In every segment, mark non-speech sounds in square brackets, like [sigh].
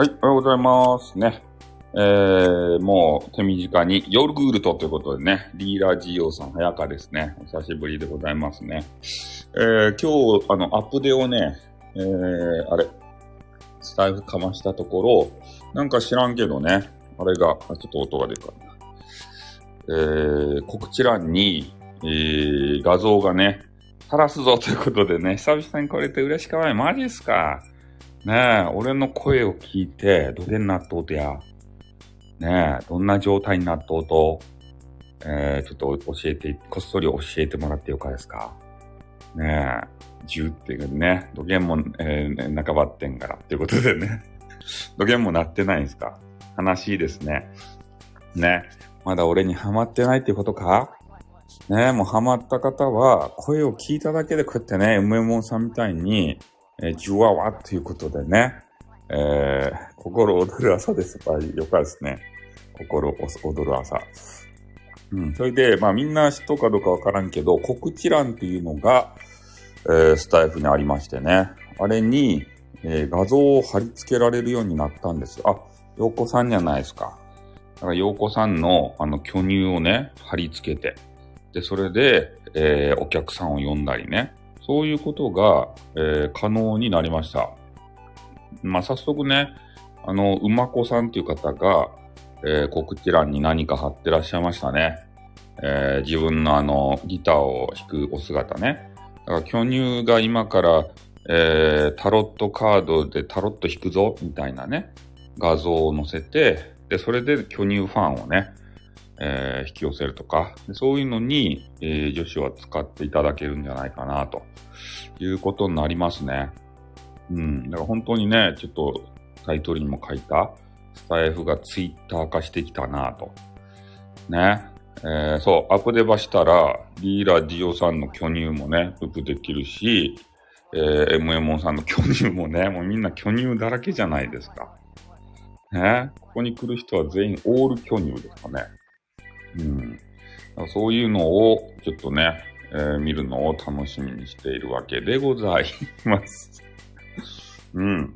はい、おはようございますね。えー、もう手短にヨーグルトということでね、リーラー GO さん早かですね。お久しぶりでございますね。えー、今日、あの、アップデをね、えー、あれ、スタイフかましたところ、なんか知らんけどね、あれが、あちょっと音が出るかな。えー、告知欄に、えー、画像がね、垂らすぞということでね、久々にこれって嬉しかわい。マジっすかねえ、俺の声を聞いて、どげんなっとうとや。ねえ、どんな状態になっとうと、えー、ちょっと教えて、こっそり教えてもらってよかですか。ねえ、10っていうね、土源も、えー、半ばってんからっていうことでね、[laughs] 土源もなってないんですか。悲しいですね。ね、まだ俺にハマってないってことか。ねえもうハマった方は、声を聞いただけでこうやってね、梅もんさんみたいに、えー、ジュワワということでね、えー、心躍る朝です。やっぱりよかですね。心躍る朝。うん。それで、まあみんな知っとうかどうかわからんけど、告知欄っていうのが、えー、スタイフにありましてね。あれに、えー、画像を貼り付けられるようになったんですよ。あ、洋子さんじゃないですか。だから洋子さんのあの巨乳をね、貼り付けて、で、それで、えー、お客さんを呼んだりね。そういうことが、えー、可能になりました。まあ、早速ね、あの、馬子さんっていう方が、えー、告知欄に何か貼ってらっしゃいましたね。えー、自分のあの、ギターを弾くお姿ね。だから巨乳が今から、えー、タロットカードでタロット弾くぞ、みたいなね、画像を載せて、で、それで巨乳ファンをね、えー、引き寄せるとか、そういうのに、えー、女子は使っていただけるんじゃないかな、ということになりますね。うん。だから本当にね、ちょっとタイトルにも書いた、スタイフがツイッター化してきたな、と。ね。えー、そう、アップデバしたら、リーラージオさんの巨乳もね、ウプできるし、えー、MMO さんの巨乳もね、もうみんな巨乳だらけじゃないですか。ね。ここに来る人は全員オール巨乳ですかね。うん。そういうのをちょっとね、えー、見るのを楽しみにしているわけでございます。[laughs] うん。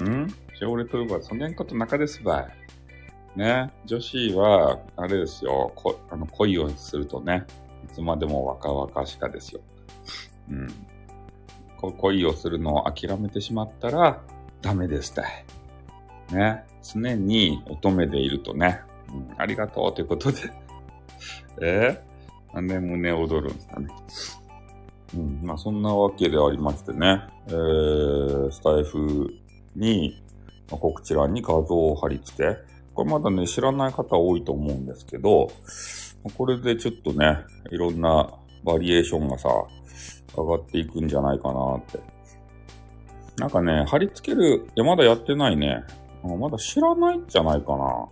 うん？じゃあ俺といえば、そんなこと中ですばい。ね？女子は、あれですよ、こあの恋をするとね、いつまでも若々しかですよ。うん。恋をするのを諦めてしまったら、ダメですたい。ね？常に乙女でいるとね、ありがとうということで [laughs] え？ー、なんで胸躍るんですかね。うん、まあそんなわけでありましてね、えー、スタイフに、まあ、告知欄に画像を貼り付け、これまだね、知らない方多いと思うんですけど、これでちょっとね、いろんなバリエーションがさ、上がっていくんじゃないかなって。なんかね、貼り付ける、いや、まだやってないね。まだ知らないんじゃないかな。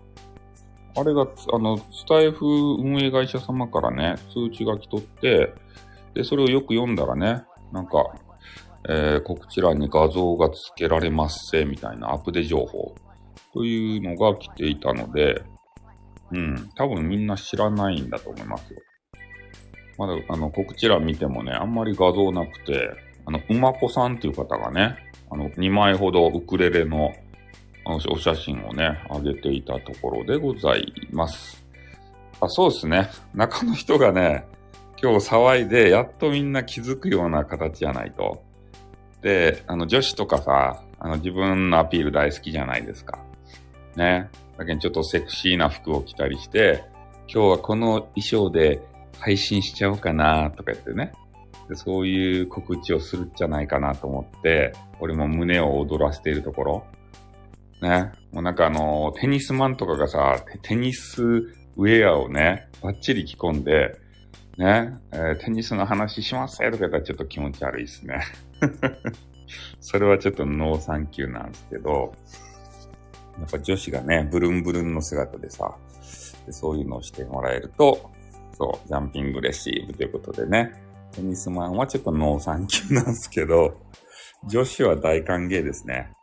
あれが、あの、スタイフ運営会社様からね、通知が来とって、で、それをよく読んだらね、なんか、えー、告知欄に画像が付けられますせ、みたいなアップデ情報というのが来ていたので、うん、多分みんな知らないんだと思いますよ。まだ、あの、告知欄見てもね、あんまり画像なくて、あの、うまこさんっていう方がね、あの、2枚ほどウクレレのお写真をね、上げていたところでございます。あ、そうですね。中の人がね、今日騒いで、やっとみんな気づくような形じゃないと。で、あの、女子とかさ、あの、自分のアピール大好きじゃないですか。ね。だけどちょっとセクシーな服を着たりして、今日はこの衣装で配信しちゃおうかなとか言ってね。でそういう告知をするんじゃないかなと思って、俺も胸を躍らせているところ。ね。もうなんかあの、テニスマンとかがさ、テニスウェアをね、バッチリ着込んで、ね、えー、テニスの話しますとか言ったらちょっと気持ち悪いですね。[laughs] それはちょっとノーサンキューなんですけど、やっぱ女子がね、ブルンブルンの姿でさ、でそういうのをしてもらえると、そう、ジャンピングレシーブということでね、テニスマンはちょっとノーサンキューなんですけど、女子は大歓迎ですね。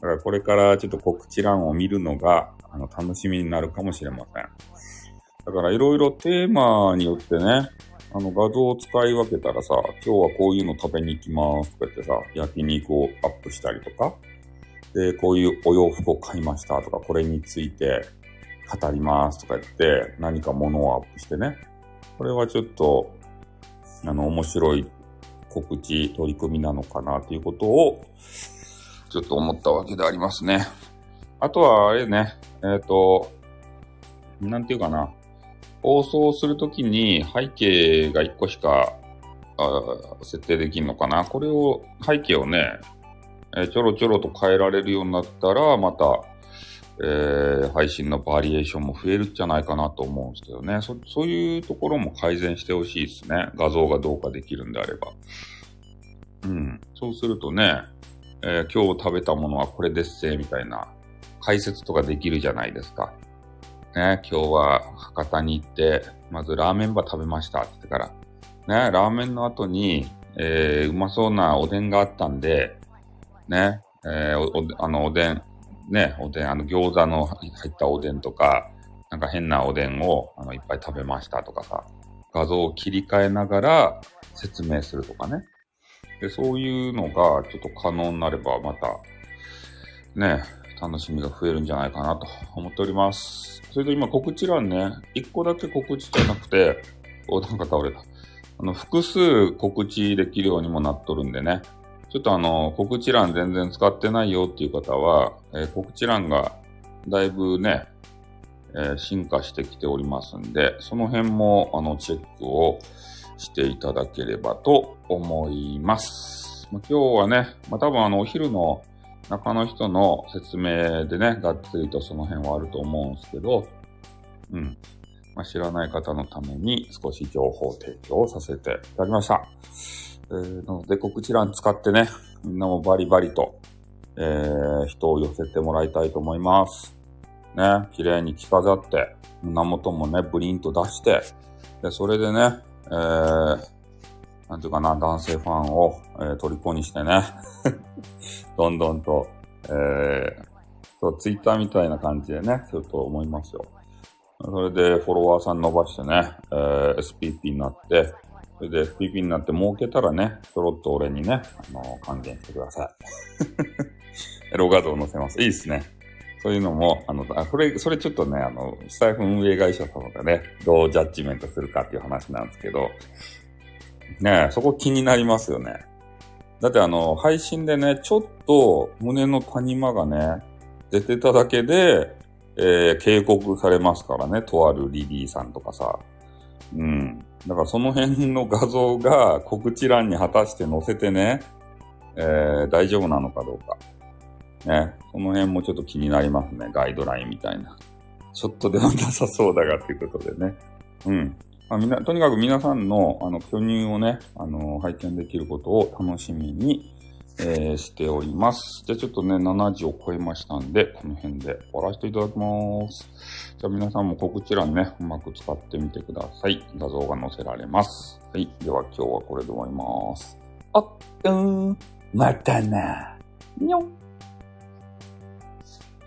だからこれからちょっと告知欄を見るのが、あの、楽しみになるかもしれません。だからいろいろテーマによってね、あの画像を使い分けたらさ、今日はこういうの食べに行きますとか言ってさ、焼肉をアップしたりとか、で、こういうお洋服を買いましたとか、これについて語りますとか言って、何か物をアップしてね。これはちょっと、あの、面白い告知、取り組みなのかなということを、ちょっと思ったわけでありますね。あとは、あれね、えっ、ー、と、なんていうかな。放送するときに背景が1個しかあ設定できるのかな。これを、背景をね、えー、ちょろちょろと変えられるようになったら、また、えー、配信のバリエーションも増えるんじゃないかなと思うんですけどね。そそういうところも改善してほしいですね。画像がどうかできるんであれば。うん。そうするとね、えー、今日食べたものはこれですせ、みたいな解説とかできるじゃないですか。ね、今日は博多に行って、まずラーメンバ食べましたって言ってから、ね、ラーメンの後に、えー、うまそうなおでんがあったんで、ね、えー、お、あの、おでん、ね、おでん、あの、餃子の入ったおでんとか、なんか変なおでんを、あの、いっぱい食べましたとかさ、画像を切り替えながら説明するとかね。で、そういうのがちょっと可能になれば、また、ね、楽しみが増えるんじゃないかなと思っております。それと今告知欄ね、一個だけ告知じゃなくて、お、なんか倒れた。あの、複数告知できるようにもなっとるんでね。ちょっとあの、告知欄全然使ってないよっていう方は、えー、告知欄がだいぶね、えー、進化してきておりますんで、その辺もあの、チェックをしていただければと思います。ま、今日はね、まあ、多分あの、お昼の中の人の説明でね、がっつりとその辺はあると思うんですけど、うん。まあ、知らない方のために少し情報提供させていただきました。えー、なので告知欄使ってね、みんなもバリバリと、えー、人を寄せてもらいたいと思います。ね、綺麗に着飾って、胸元もね、ブリンと出して、で、それでね、えー、なんていうかな、男性ファンを、えー、虜にしてね、[laughs] どんどんと、えー、そう、ツイッターみたいな感じでね、すると思いますよ。それでフォロワーさん伸ばしてね、えー、SPP になって、それで SPP になって儲けたらね、ちょろっと俺にね、あの還元してください。[laughs] エロ画像載せます。いいっすね。そういうのも、あの、あそれ、それちょっとね、あの、スタイフ運営会社様がね、どうジャッジメントするかっていう話なんですけど、ねそこ気になりますよね。だってあの、配信でね、ちょっと胸の谷間がね、出てただけで、えー、警告されますからね、とあるリリーさんとかさ。うん。だからその辺の画像が告知欄に果たして載せてね、えー、大丈夫なのかどうか。ね。その辺もちょっと気になりますね。ガイドラインみたいな。ちょっとではなさそうだがっていうことでね。うん。まあ、みんな、とにかく皆さんの、あの、巨乳をね、あの、拝見できることを楽しみに、えー、しております。じゃあちょっとね、7時を超えましたんで、この辺で終わらせていただきます。じゃあ皆さんも告知欄ね、うまく使ってみてください。画像が載せられます。はい。では今日はこれで終わります。あっ、うん、またな。にょん。